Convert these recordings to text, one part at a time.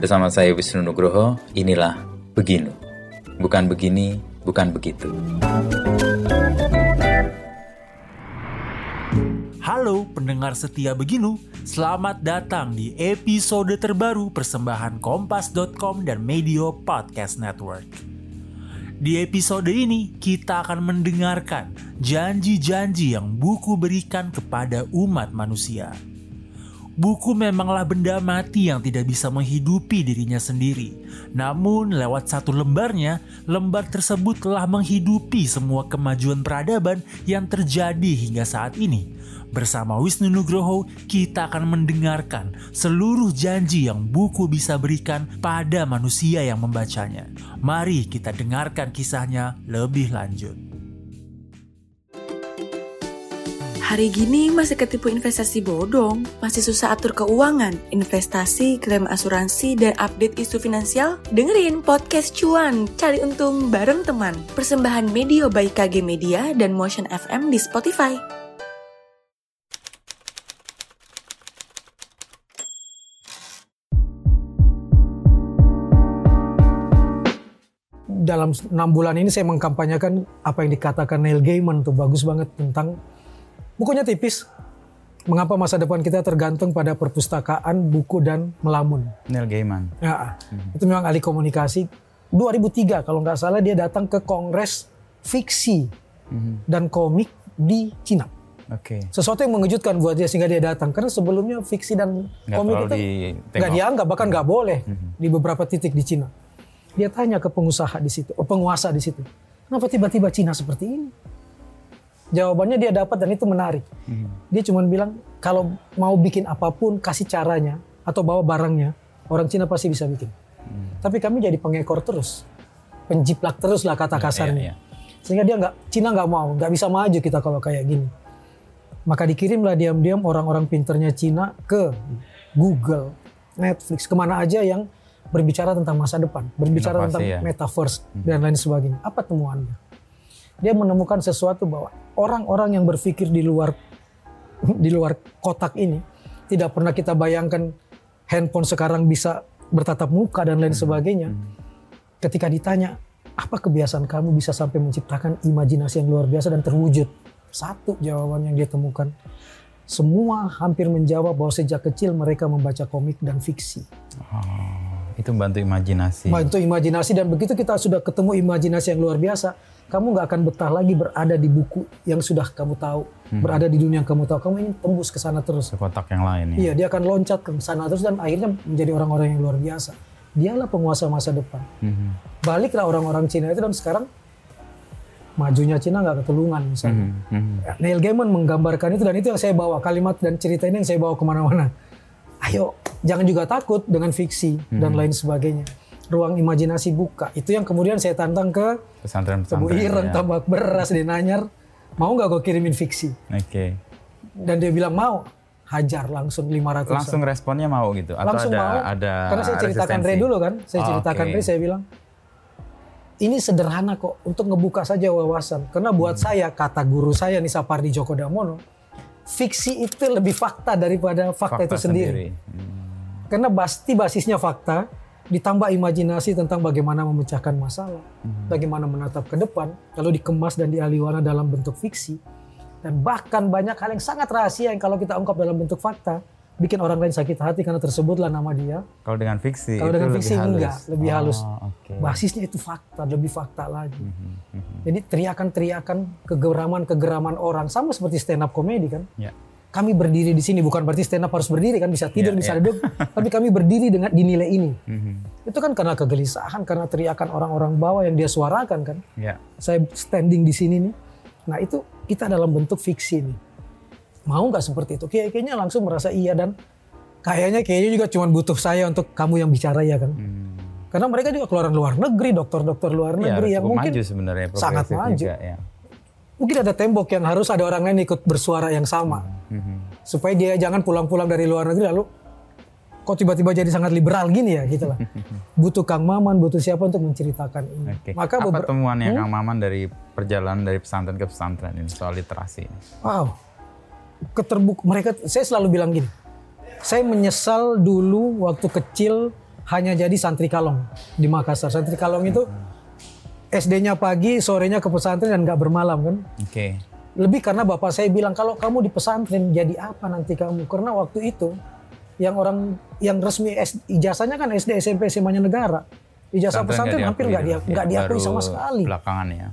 Bersama saya Wisnu Nugroho, inilah Beginu. Bukan begini, bukan begitu. Halo pendengar setia Beginu, selamat datang di episode terbaru persembahan Kompas.com dan Media Podcast Network. Di episode ini kita akan mendengarkan janji-janji yang buku berikan kepada umat manusia. Buku memanglah benda mati yang tidak bisa menghidupi dirinya sendiri. Namun lewat satu lembarnya, lembar tersebut telah menghidupi semua kemajuan peradaban yang terjadi hingga saat ini. Bersama Wisnu Nugroho, kita akan mendengarkan seluruh janji yang buku bisa berikan pada manusia yang membacanya. Mari kita dengarkan kisahnya lebih lanjut. Hari gini masih ketipu investasi bodong, masih susah atur keuangan, investasi, klaim asuransi, dan update isu finansial? Dengerin podcast cuan, cari untung bareng teman. Persembahan media by KG Media dan Motion FM di Spotify. dalam enam bulan ini saya mengkampanyekan apa yang dikatakan Neil Gaiman tuh bagus banget tentang bukunya tipis. Mengapa masa depan kita tergantung pada perpustakaan, buku dan melamun. Neil Gaiman. Ya, hmm. itu memang ahli komunikasi. 2003 kalau nggak salah dia datang ke kongres fiksi hmm. dan komik di Cina. Oke. Okay. Sesuatu yang mengejutkan buat dia sehingga dia datang karena sebelumnya fiksi dan gak komik itu nggak dianggap bahkan nggak boleh hmm. di beberapa titik di Cina. Dia tanya ke pengusaha di situ, oh, penguasa di situ, kenapa tiba-tiba Cina seperti ini? Jawabannya dia dapat dan itu menarik. Hmm. Dia cuma bilang kalau mau bikin apa pun kasih caranya atau bawa barangnya, orang Cina pasti bisa bikin. Hmm. Tapi kami jadi pengekor terus, penjiplak terus lah kata ya, kasarnya. Ya, ya, ya. Sehingga dia nggak, Cina nggak mau, nggak bisa maju kita kalau kayak gini. Maka dikirimlah diam-diam orang-orang pinternya Cina ke Google, Netflix, ke mana aja yang berbicara tentang masa depan, berbicara Inovasi, tentang ya? metaverse hmm. dan lain sebagainya. Apa temuannya? Dia menemukan sesuatu bahwa orang-orang yang berpikir di luar di luar kotak ini tidak pernah kita bayangkan handphone sekarang bisa bertatap muka dan lain hmm. sebagainya. Hmm. Ketika ditanya, apa kebiasaan kamu bisa sampai menciptakan imajinasi yang luar biasa dan terwujud? Satu jawaban yang dia temukan. Semua hampir menjawab bahwa sejak kecil mereka membaca komik dan fiksi. Oh. Itu membantu imajinasi. Bantu imajinasi dan begitu kita sudah ketemu imajinasi yang luar biasa, kamu nggak akan betah lagi berada di buku yang sudah kamu tahu, hmm. berada di dunia yang kamu tahu. Kamu ingin tembus ke sana terus. Ke kotak yang lain. Ya? Iya, dia akan loncat ke sana terus dan akhirnya menjadi orang-orang yang luar biasa. Dialah penguasa masa depan. Hmm. Baliklah orang-orang Cina itu dan sekarang majunya Cina nggak ketulungan misalnya. Hmm. Hmm. Neil Gaiman menggambarkan itu dan itu yang saya bawa kalimat dan cerita ini yang saya bawa ke mana-mana ayo jangan juga takut dengan fiksi hmm. dan lain sebagainya. Ruang imajinasi buka. Itu yang kemudian saya tantang ke pesantren-pesantren. Ireng, ya. Tambak Beras di Nanyar. Mau nggak gue kirimin fiksi? Oke. Okay. Dan dia bilang mau. Hajar langsung 500. Langsung responnya mau gitu? Atau langsung ada, mau. ada Karena saya ceritakan Ray dulu kan. Saya oh, ceritakan okay. Ray, saya bilang. Ini sederhana kok untuk ngebuka saja wawasan. Karena buat hmm. saya, kata guru saya Nisapardi Joko Damono, fiksi itu lebih fakta daripada fakta, fakta itu sendiri. sendiri. Hmm. Karena pasti basisnya fakta, ditambah imajinasi tentang bagaimana memecahkan masalah, hmm. bagaimana menatap ke depan, lalu dikemas dan dialiwana dalam bentuk fiksi. Dan bahkan banyak hal yang sangat rahasia yang kalau kita ungkap dalam bentuk fakta, bikin orang lain sakit hati karena tersebutlah nama dia. Kalau dengan fiksi, kalau dengan fiksi lebih enggak, halus. lebih oh, halus. Okay. Basisnya itu fakta, lebih fakta lagi. Mm -hmm. Jadi teriakan-teriakan kegeraman-kegeraman orang sama seperti stand up komedi kan. Yeah. Kami berdiri di sini bukan berarti stand up harus berdiri kan bisa tidur, yeah, bisa yeah. duduk, tapi kami berdiri dengan dinilai ini. Mm -hmm. Itu kan karena kegelisahan, karena teriakan orang-orang bawah yang dia suarakan kan. Yeah. Saya standing di sini nih. Nah itu kita dalam bentuk fiksi nih mau nggak seperti itu? Kayaknya langsung merasa iya dan kayaknya kayaknya juga cuma butuh saya untuk kamu yang bicara ya kan. Hmm. Karena mereka juga keluaran luar negeri, dokter-dokter luar iya, negeri ya, yang mungkin maju sebenarnya, sangat maju. Juga, ya. Mungkin ada tembok yang harus ada orang lain ikut bersuara yang sama. Hmm. Hmm. Supaya dia jangan pulang-pulang dari luar negeri lalu kok tiba-tiba jadi sangat liberal gini ya gitu lah. butuh Kang Maman, butuh siapa untuk menceritakan ini. Okay. Maka apa temuannya hmm? Kang Maman dari perjalanan dari pesantren ke pesantren ini soal literasi ini? Wow, keterbuk mereka saya selalu bilang gini saya menyesal dulu waktu kecil hanya jadi santri kalong di Makassar. Santri kalong itu SD-nya pagi, sorenya ke pesantren dan nggak bermalam kan. Oke. Okay. Lebih karena bapak saya bilang kalau kamu di pesantren jadi apa nanti kamu? Karena waktu itu yang orang yang resmi ijazahnya kan SD, SMP, SMA-nya negara. Ijazah pesantren hampir nggak dia nggak ya, diakui sama sekali. Belakangan ya.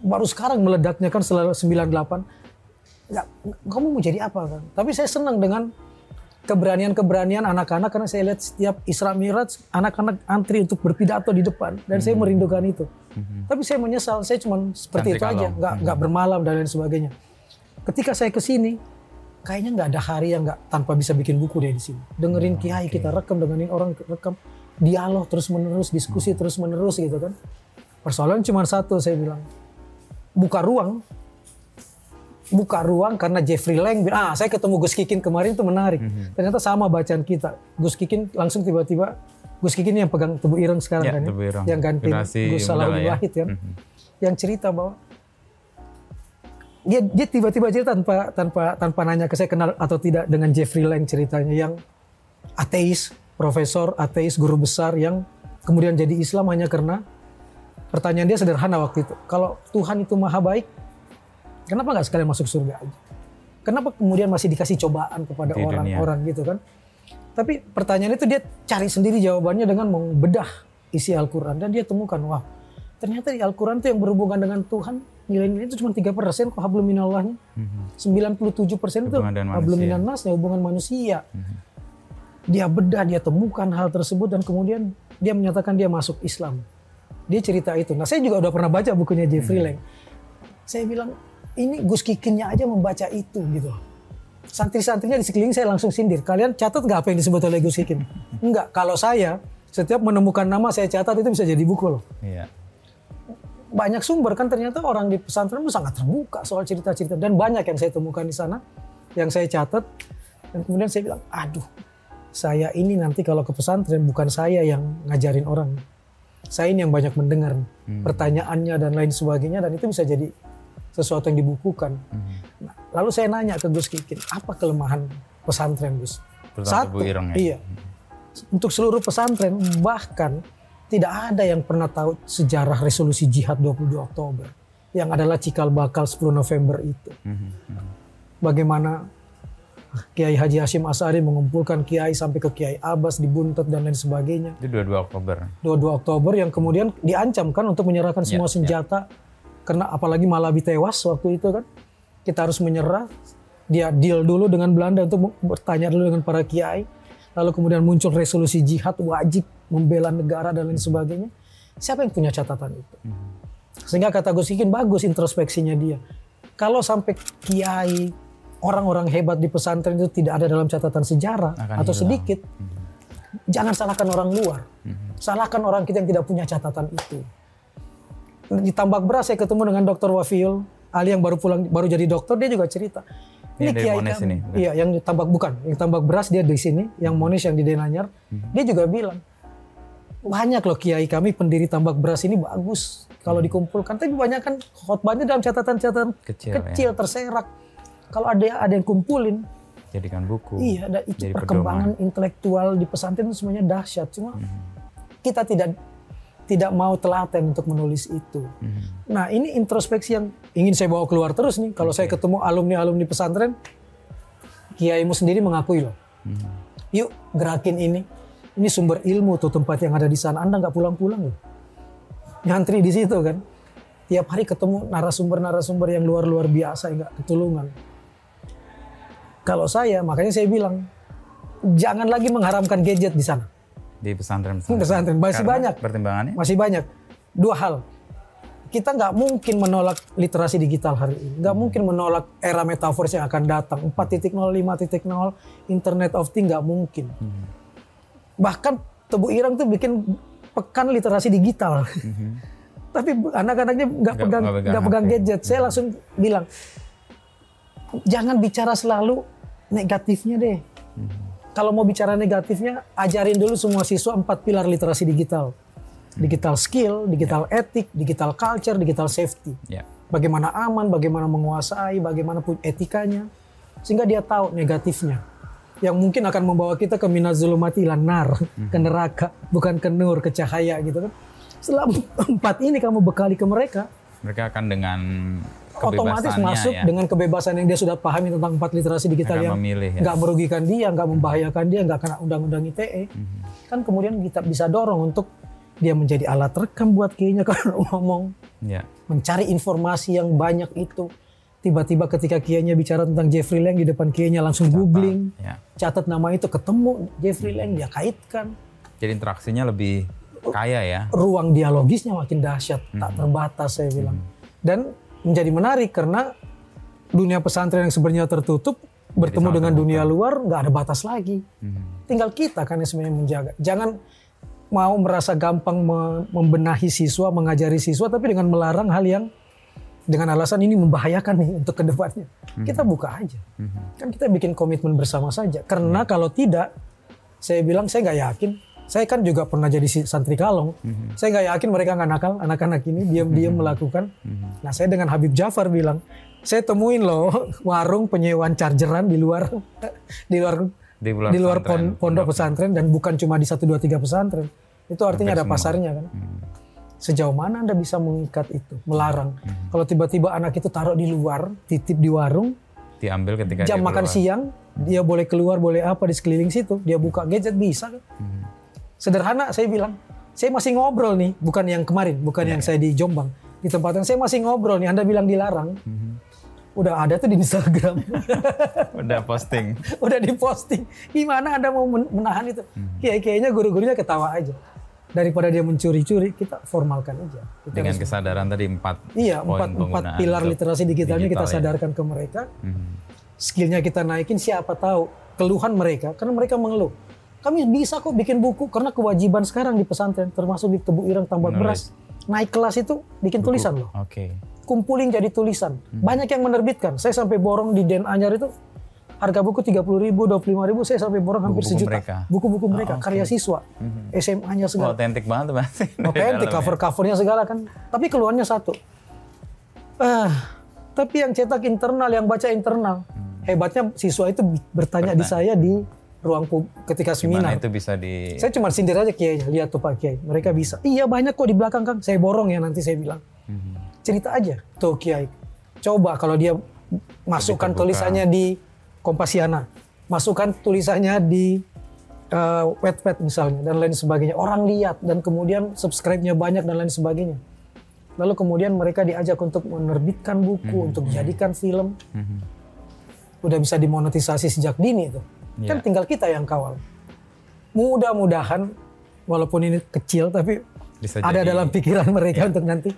Baru sekarang meledaknya kan setelah 98. Nggak, kamu mau jadi apa kan? Tapi saya senang dengan keberanian-keberanian anak-anak karena saya lihat setiap Isra Miraj anak-anak antri untuk berpidato di depan dan hmm. saya merindukan itu. Hmm. Tapi saya menyesal, saya cuma seperti Cantik itu aja, nggak hmm. nggak bermalam dan lain sebagainya. Ketika saya ke sini, kayaknya nggak ada hari yang nggak tanpa bisa bikin buku deh di sini. Dengerin hmm, kiai okay. kita rekam, dengerin orang rekam, dialog terus menerus, diskusi hmm. terus menerus gitu kan. Persoalan cuma satu saya bilang, buka ruang buka ruang karena Jeffrey Lang ah saya ketemu Gus Kikin kemarin itu menarik. Mm -hmm. Ternyata sama bacaan kita. Gus Kikin langsung tiba-tiba Gus Kikin yang pegang tubuh ireng sekarang ya, kan ya. Ireng. Yang ganti Gus Salahuddin ya. Wahid kan. Mm -hmm. Yang cerita bahwa dia dia tiba-tiba cerita tanpa tanpa tanpa nanya ke saya kenal atau tidak dengan Jeffrey Lang ceritanya yang ateis, profesor ateis guru besar yang kemudian jadi Islam hanya karena pertanyaan dia sederhana waktu itu. Kalau Tuhan itu maha baik, Kenapa nggak sekalian masuk surga aja? Kenapa kemudian masih dikasih cobaan kepada orang-orang gitu kan? Tapi pertanyaan itu dia cari sendiri jawabannya dengan membedah isi Al-Quran. Dan dia temukan, wah ternyata di Al-Quran itu yang berhubungan dengan Tuhan, nilai-nilai itu cuma 3 persen kok hablum minallahnya. Mm-hmm. 97 persen itu hablum minannasnya, hubungan manusia. Mm-hmm. Dia bedah, dia temukan hal tersebut dan kemudian dia menyatakan dia masuk Islam. Dia cerita itu. Nah saya juga udah pernah baca bukunya Jeffrey mm-hmm. Lang. Saya bilang, ini Gus Kikinnya aja membaca itu gitu. Santri-santrinya di sekeliling saya langsung sindir. Kalian catat nggak apa yang disebut oleh Gus Kikin? Enggak. Kalau saya setiap menemukan nama saya catat itu bisa jadi buku loh. Iya. Banyak sumber kan ternyata orang di pesantren itu sangat terbuka soal cerita-cerita dan banyak yang saya temukan di sana yang saya catat dan kemudian saya bilang, aduh, saya ini nanti kalau ke pesantren bukan saya yang ngajarin orang, saya ini yang banyak mendengar hmm. pertanyaannya dan lain sebagainya dan itu bisa jadi sesuatu yang dibukukan. Hmm. Nah, lalu saya nanya ke Gus Kikin, apa kelemahan pesantren Gus? Satu, Ireng, ya? iya. Untuk seluruh pesantren bahkan tidak ada yang pernah tahu sejarah resolusi jihad 22 Oktober yang adalah cikal bakal 10 November itu. Hmm. Hmm. Bagaimana Kiai Haji Hashim Asari mengumpulkan Kiai sampai ke Kiai Abbas di Buntet dan lain sebagainya. Itu 22 Oktober. 22 Oktober yang kemudian diancam kan untuk menyerahkan ya, semua ya, senjata ya karena apalagi Malawi tewas waktu itu kan kita harus menyerah dia deal dulu dengan Belanda untuk bertanya dulu dengan para kiai lalu kemudian muncul resolusi jihad wajib membela negara dan lain sebagainya siapa yang punya catatan itu hmm. sehingga kata Gus Ikin bagus introspeksinya dia kalau sampai kiai orang-orang hebat di pesantren itu tidak ada dalam catatan sejarah Akan atau hilang. sedikit hmm. jangan salahkan orang luar hmm. salahkan orang kita yang tidak punya catatan itu di tambak beras saya ketemu dengan dokter Wafiul Ali yang baru pulang baru jadi dokter dia juga cerita ini, ini kiai kan, ini. iya yang tambak bukan yang tambak beras dia di sini yang Monis yang di Denanyar hmm. dia juga bilang banyak loh kiai kami pendiri tambak beras ini bagus kalau hmm. dikumpulkan tapi banyak kan khotbahnya dalam catatan-catatan kecil, kecil ya. terserak kalau ada ada yang kumpulin jadikan buku iya ada itu perkembangan pedoman. intelektual di pesantren itu semuanya dahsyat cuma hmm. kita tidak tidak mau telaten untuk menulis itu. Hmm. Nah ini introspeksi yang ingin saya bawa keluar terus nih. Kalau okay. saya ketemu alumni-alumni pesantren, kiaimu sendiri mengakui loh. Hmm. Yuk gerakin ini. Ini sumber ilmu tuh tempat yang ada di sana. Anda nggak pulang-pulang loh. Ngantri di situ kan. Tiap hari ketemu narasumber-narasumber yang luar-luar biasa nggak ketulungan. Kalau saya, makanya saya bilang, jangan lagi mengharamkan gadget di sana di pesantren pesantren, pesantren. masih Karena banyak. pertimbangannya? Masih banyak. Dua hal. Kita nggak mungkin menolak literasi digital hari ini. Nggak hmm. mungkin menolak era metaverse yang akan datang. 4.0 5.0 internet of things nggak mungkin. Hmm. bahkan Tebu Irang tuh bikin pekan literasi digital. Hmm. tapi anak-anaknya nggak pegang nggak pegang gadget. Saya hmm. langsung bilang jangan bicara selalu negatifnya deh. Hmm kalau mau bicara negatifnya, ajarin dulu semua siswa empat pilar literasi digital. Digital skill, digital yeah. etik, digital culture, digital safety. Yeah. Bagaimana aman, bagaimana menguasai, bagaimana pun etikanya. Sehingga dia tahu negatifnya. yang mungkin akan membawa kita ke minat zulumati lanar, hmm. ke neraka, bukan ke nur, ke cahaya gitu kan. Setelah empat ini kamu bekali ke mereka, mereka akan dengan otomatis masuk ya. dengan kebebasan yang dia sudah pahami tentang empat literasi digital yang ya. nggak ya. merugikan dia, nggak membahayakan dia, nggak kena undang-undang ITE, hmm. kan kemudian kita bisa dorong untuk dia menjadi alat rekam buat kayaknya kalau ngomong, ya. mencari informasi yang banyak itu. Tiba-tiba ketika kiainya bicara tentang Jeffrey Lang di depan kiainya langsung Catat, googling, ya. catat nama itu ketemu Jeffrey hmm. Lang dia kaitkan. Jadi interaksinya lebih kaya ya. Ruang dialogisnya makin dahsyat, hmm. tak terbatas saya bilang. Hmm. Dan menjadi menarik karena dunia pesantren yang sebenarnya tertutup bertemu dengan dunia luar nggak ada batas lagi. Hmm. Tinggal kita kan yang sebenarnya menjaga. Jangan mau merasa gampang membenahi siswa, mengajari siswa, tapi dengan melarang hal yang dengan alasan ini membahayakan nih untuk ke depannya. Hmm. Kita buka aja. Hmm. Kan kita bikin komitmen bersama saja. Karena hmm. kalau tidak, saya bilang saya nggak yakin saya kan juga pernah jadi santri kalong. Mm-hmm. Saya nggak yakin mereka nggak nakal, anak-anak ini diam-diam mm-hmm. melakukan. Mm-hmm. Nah saya dengan Habib Jafar bilang, saya temuin loh warung penyewaan chargeran di luar di luar di luar, di luar pondok, pondok pesantren dan bukan cuma di satu dua tiga pesantren. Itu artinya ada pasarnya kan. Mm-hmm. Sejauh mana anda bisa mengikat itu, melarang? Mm-hmm. Kalau tiba-tiba anak itu taruh di luar, titip di warung, diambil ketika jam makan siang, dia boleh keluar, boleh apa di sekeliling situ, dia buka gadget bisa kan? Hmm sederhana saya bilang saya masih ngobrol nih bukan yang kemarin bukan yeah. yang saya di Jombang di tempat yang saya masih ngobrol nih Anda bilang dilarang mm-hmm. udah ada tuh di Instagram udah posting udah diposting gimana Anda mau menahan itu mm-hmm. kayak kayaknya guru-gurunya ketawa aja daripada dia mencuri-curi kita formalkan aja kita dengan harus, kesadaran tadi empat iya empat empat pilar literasi digitalnya digital, kita ya. sadarkan ke mereka mm-hmm. skillnya kita naikin siapa tahu keluhan mereka karena mereka mengeluh kami bisa kok bikin buku karena kewajiban sekarang di pesantren termasuk di Tebu Irang Tambak Beras. Naik kelas itu bikin buku. tulisan loh. Oke. Okay. Kumpulin jadi tulisan. Hmm. Banyak yang menerbitkan. Saya sampai borong di Den Anyar itu harga buku tiga puluh ribu, dua puluh lima ribu, saya sampai borong hampir buku sejuta. Buku-buku mereka, oh, okay. karya siswa, hmm. SMA-nya segala. Otentik oh, banget mas. Otentik, cover-covernya segala kan. Tapi keluarnya satu. Ah, tapi yang cetak internal, yang baca internal. Hmm. Hebatnya siswa itu bertanya Bertanya. di saya di ruang ketika seminar. Gimana itu bisa di... Saya cuma sindir aja kiainya, lihat tuh Pak Kiai. Mereka bisa. Iya banyak kok di belakang Kang. Saya borong ya nanti saya bilang. Hmm. Cerita aja tuh Kiai. Coba kalau dia masukkan tulisannya di Kompasiana. Masukkan tulisannya di uh, Wattpad misalnya dan lain sebagainya. Orang lihat dan kemudian subscribe-nya banyak dan lain sebagainya. Lalu kemudian mereka diajak untuk menerbitkan buku, hmm. untuk dijadikan film. Hmm. Udah bisa dimonetisasi sejak dini tuh. Yeah. Kan tinggal kita yang kawal. Mudah-mudahan walaupun ini kecil tapi Bisa ada jadi, dalam pikiran mereka yeah. untuk nanti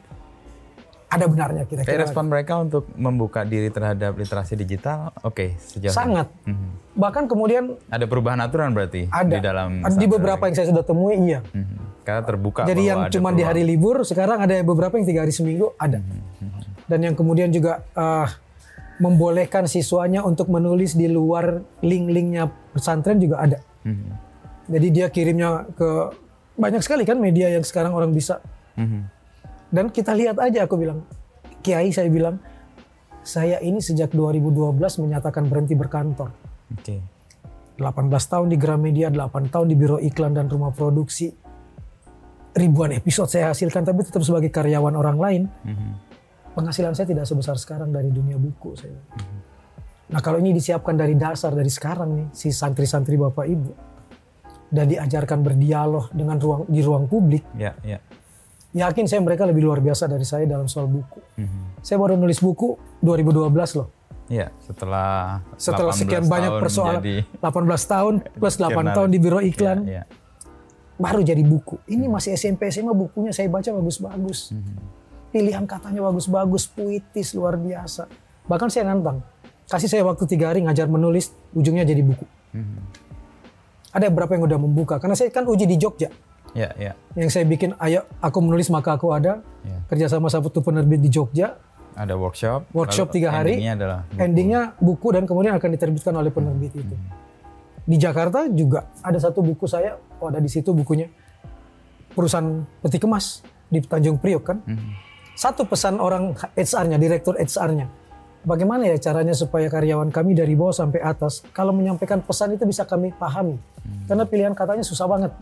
ada benarnya kita. Kayak respon mereka untuk membuka diri terhadap literasi digital, oke okay, sejauh sangat. Mm -hmm. Bahkan kemudian ada perubahan aturan berarti ada, di dalam di beberapa yang saya sudah temui iya. Mm -hmm. Karena terbuka. Jadi yang cuma di hari libur, sekarang ada beberapa yang tiga hari seminggu ada. Mm -hmm. Dan yang kemudian juga uh, membolehkan siswanya untuk menulis di luar link-linknya pesantren juga ada. Hmm. Jadi dia kirimnya ke banyak sekali kan media yang sekarang orang bisa. Hmm. Dan kita lihat aja aku bilang, Kiai saya bilang, saya ini sejak 2012 menyatakan berhenti berkantor. Okay. 18 tahun di Gramedia, 8 tahun di Biro Iklan dan Rumah Produksi. Ribuan episode saya hasilkan tapi tetap sebagai karyawan orang lain. Hmm penghasilan saya tidak sebesar sekarang dari dunia buku saya. Hmm. Nah kalau ini disiapkan dari dasar dari sekarang nih si santri-santri bapak ibu dan diajarkan berdialog dengan ruang di ruang publik, ya, ya. yakin saya mereka lebih luar biasa dari saya dalam soal buku. Hmm. Saya baru nulis buku 2012 loh. Ya, setelah setelah sekian banyak persoalan 18 tahun plus 8 tahun di biro iklan. Ya, ya. Baru jadi buku. Ini masih SMP SMA bukunya saya baca bagus-bagus. Hmm pilihan katanya bagus-bagus, puitis, luar biasa. Bahkan saya nantang, kasih saya waktu tiga hari ngajar menulis, ujungnya jadi buku. Hmm. Ada beberapa yang udah membuka, karena saya kan uji di Jogja. Ya, ya. Yang saya bikin, ayo aku menulis maka aku ada, ya. kerja sama satu penerbit di Jogja. Ada workshop. Workshop tiga hari. Endingnya adalah buku. Endingnya buku dan kemudian akan diterbitkan oleh penerbit hmm. itu. Di Jakarta juga ada satu buku saya, oh ada di situ bukunya. Perusahaan peti kemas di Tanjung Priok kan. Hmm satu pesan orang HR-nya, direktur HR-nya. bagaimana ya caranya supaya karyawan kami dari bawah sampai atas kalau menyampaikan pesan itu bisa kami pahami. Hmm. Karena pilihan katanya susah banget.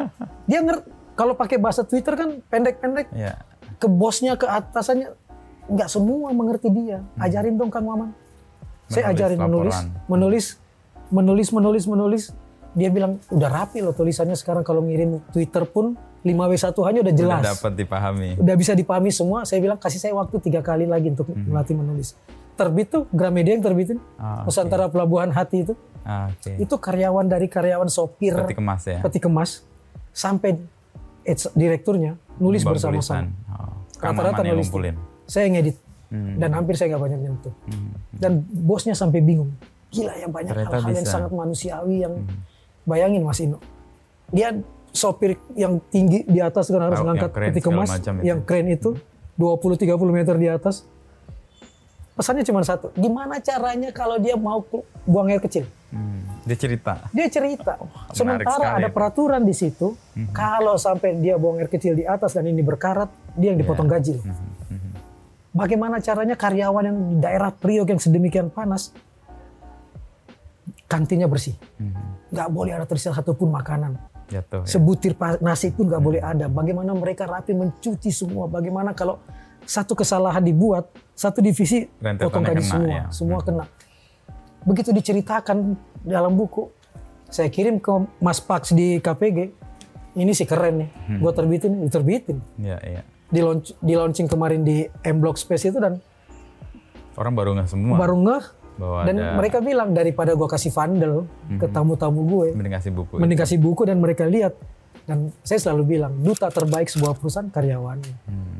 Dia ngerti kalau pakai bahasa Twitter kan pendek-pendek. Yeah. Ke bosnya ke atasannya nggak semua mengerti dia. Hmm. Ajarin dong Kang Maman. Saya ajarin menulis, menulis, menulis, menulis, menulis. Dia bilang udah rapi loh tulisannya sekarang kalau ngirim Twitter pun 5W1 hanya udah jelas. Udah dapat dipahami. Udah bisa dipahami semua. Saya bilang kasih saya waktu tiga kali lagi untuk hmm. melatih menulis. Terbit tuh Gramedia yang terbitin. Oh, Nusantara Pelabuhan Hati itu. Oh, okay. Itu karyawan dari karyawan sopir. Peti kemas ya. Peti kemas. Sampai direkturnya nulis bersama-sama. Oh. Rata-rata nulis. Saya ngedit. Hmm. Dan hampir saya nggak banyak nyentuh. Hmm. Dan bosnya sampai bingung. Gila ya banyak hal-hal yang sangat manusiawi yang hmm. Bayangin Mas Ino. Dia sopir yang tinggi di atas kan harus ngangkat peti kemas yang keren itu 20-30 meter di atas. Pesannya cuma satu, gimana caranya kalau dia mau buang air kecil? Hmm, dia cerita. Dia cerita. Oh, Sementara ada peraturan di situ, hmm. kalau sampai dia buang air kecil di atas dan ini berkarat, dia yang dipotong yeah. gaji. Hmm, hmm, hmm. Bagaimana caranya karyawan yang di daerah Priok yang sedemikian panas, kantinnya bersih, hmm. nggak boleh ada tersisa satupun makanan Jatuh, ya. Sebutir nasi pun nggak boleh ada. Bagaimana mereka rapi mencuci semua. Bagaimana kalau satu kesalahan dibuat, satu divisi potong gaji semua. Ya. Semua hmm. kena. Begitu diceritakan dalam buku, saya kirim ke Mas Pax di KPG. Ini sih keren nih. Hmm. Gue terbitin, diterbitin. Ya, ya. Di, launch, di launching kemarin di M Block Space itu dan orang baru nggak semua. Baru nggak bahwa dan ada... mereka bilang daripada gue kasih vandal mm-hmm. ke tamu-tamu gue, mending kasih buku, mending kasih buku dan mereka lihat. Dan saya selalu bilang duta terbaik sebuah perusahaan karyawan. Hmm.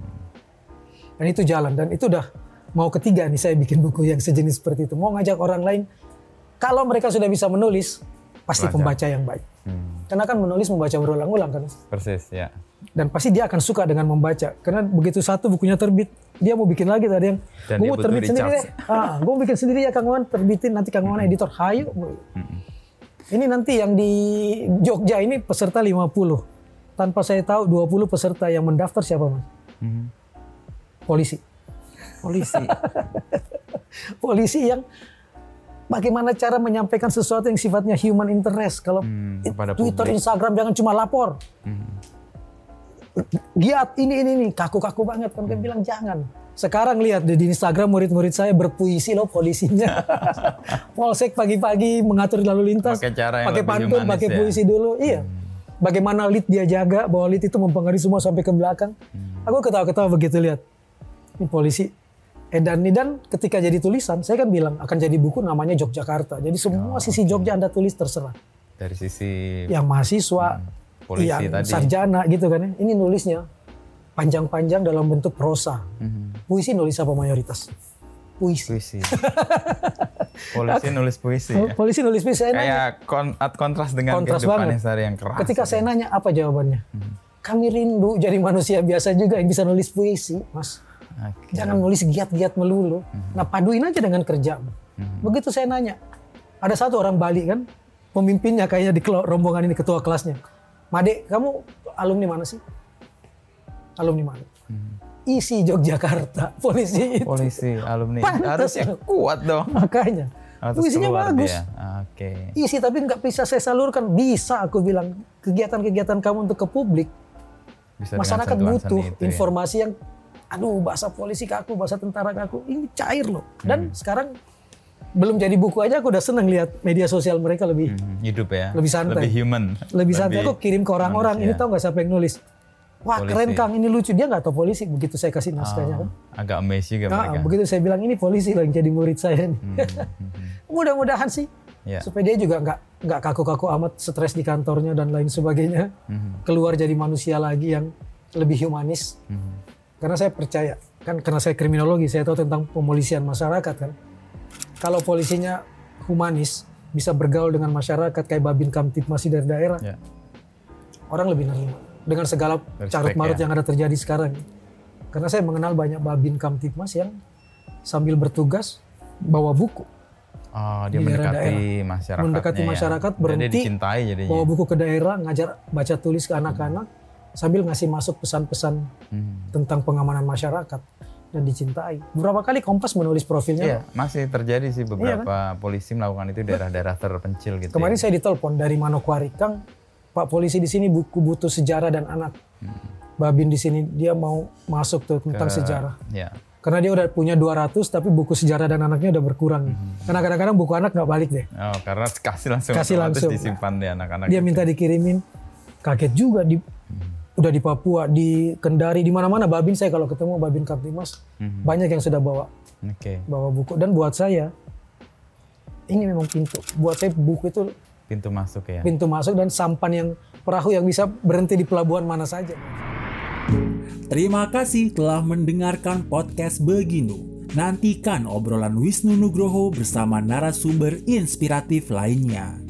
Dan itu jalan dan itu udah mau ketiga nih saya bikin buku yang sejenis seperti itu. Mau ngajak orang lain, kalau mereka sudah bisa menulis, pasti Belajar. pembaca yang baik. Hmm. Karena kan menulis membaca berulang-ulang kan. Persis ya dan pasti dia akan suka dengan membaca. Karena begitu satu bukunya terbit dia mau bikin lagi tadi yang gue mau terbit sendiri. deh ah gue bikin sendiri ya kang Wan. Terbitin nanti kang Wan editor. Hayo hmm. ini nanti yang di Jogja ini peserta 50 tanpa saya tahu 20 peserta yang mendaftar siapa mas? Hmm. polisi. Polisi. Polisi yang bagaimana cara menyampaikan sesuatu yang sifatnya human interest. Kalau hmm, Twitter publik. Instagram jangan cuma lapor. Hmm giat ini ini ini. Kaku-kaku banget. Kan kan bilang jangan. Sekarang lihat di Instagram murid-murid saya berpuisi loh polisinya. Polsek pagi-pagi mengatur lalu lintas. Pakai pantun pakai ya? puisi dulu. Iya. Hmm. bagaimana lead dia jaga bahwa lead itu mempengaruhi semua sampai ke belakang. Hmm. aku ketawa-ketawa begitu lihat. Ini polisi. Eh dan dan ketika jadi tulisan saya kan bilang akan jadi buku namanya Yogyakarta. Jadi semua oh, sisi Jogja anda tulis terserah. Dari sisi yang mahasiswa hmm polisi yang tadi. sarjana gitu kan ya. Ini nulisnya panjang-panjang dalam bentuk prosa. Mm-hmm. Puisi nulis apa mayoritas? Puisi. Puisi. polisi nulis puisi. Ya? Polisi nulis puisi. Saya Kayak kon kontras dengan kontras kehidupan yang keras. Ketika saya nanya apa jawabannya? Mm-hmm. Kami rindu jadi manusia biasa juga yang bisa nulis puisi, Mas. Okay. Jangan nulis giat-giat melulu. Mm-hmm. Nah paduin aja dengan kerja. Mm-hmm. Begitu saya nanya, ada satu orang Bali kan, pemimpinnya kayaknya di rombongan ini ketua kelasnya Made, kamu alumni mana sih? Alumni mana? Hmm. Isi Yogyakarta, polisi itu. Polisi, alumni. Pantes yang kuat dong. Makanya. Puisinya bagus. Oke. Okay. Isi tapi nggak bisa saya salurkan. Bisa aku bilang kegiatan-kegiatan kamu untuk ke publik. Bisa Masyarakat butuh itu, ya. informasi yang, aduh bahasa polisi ke aku, bahasa tentara ke aku, ini cair loh. Dan hmm. sekarang belum jadi buku aja aku udah seneng lihat media sosial mereka lebih hmm, hidup ya. lebih santai. Lebih human. Lebih santai. Aku kirim ke orang-orang. ini tau nggak siapa yang nulis? Wah polisi. keren kang. Ini lucu. Dia nggak tahu polisi begitu saya kasih naskahnya oh, kan. agak amazed juga nah, mereka. begitu saya bilang ini polisi loh yang jadi murid saya nih. Hmm, hmm, hmm. mudah-mudahan sih. Yeah. supaya dia juga nggak nggak kaku-kaku amat stres di kantornya dan lain sebagainya. Hmm. keluar jadi manusia lagi yang lebih humanis. Hmm. karena saya percaya kan karena saya kriminologi saya tahu tentang pemolisian masyarakat kan kalau polisinya humanis bisa bergaul dengan masyarakat kayak Babin Kamtipmas dari daerah, yeah. orang lebih nerima dengan segala carut marut ya. yang ada terjadi sekarang. Karena saya mengenal banyak Babin Kamtipmas yang sambil bertugas bawa buku. Oh, dia di mendekati daerah. masyarakat. Mendekati ya. masyarakat berhenti, dicintai jadinya. bawa buku ke daerah, ngajar baca tulis ke anak-anak, hmm. sambil ngasih masuk pesan-pesan hmm. tentang pengamanan masyarakat. Dan dicintai. Beberapa kali Kompas menulis profilnya. Iya, masih terjadi sih beberapa iya kan? polisi melakukan itu daerah-daerah terpencil gitu. Kemarin ya. saya ditelepon dari Manokwari, Kang, Pak polisi di sini buku butuh sejarah dan anak. Hmm. Babin di sini dia mau masuk tuh tentang Ke, sejarah. Ya. Karena dia udah punya 200 tapi buku sejarah dan anaknya udah berkurang. Hmm. Karena kadang-kadang buku anak nggak balik deh. Oh, karena kasih langsung. Kasih langsung. disimpan di anak-anak. Dia gitu. minta dikirimin. Kaget juga di hmm. Udah di Papua, di Kendari, di mana-mana Babin saya kalau ketemu Babin Kaptimas hmm. banyak yang sudah bawa. Okay. Bawa buku dan buat saya ini memang pintu. Buat saya buku itu Pintu masuk ya. Pintu masuk dan sampan yang perahu yang bisa berhenti di pelabuhan mana saja. Terima kasih telah mendengarkan podcast Beginu. Nantikan obrolan Wisnu Nugroho bersama narasumber inspiratif lainnya.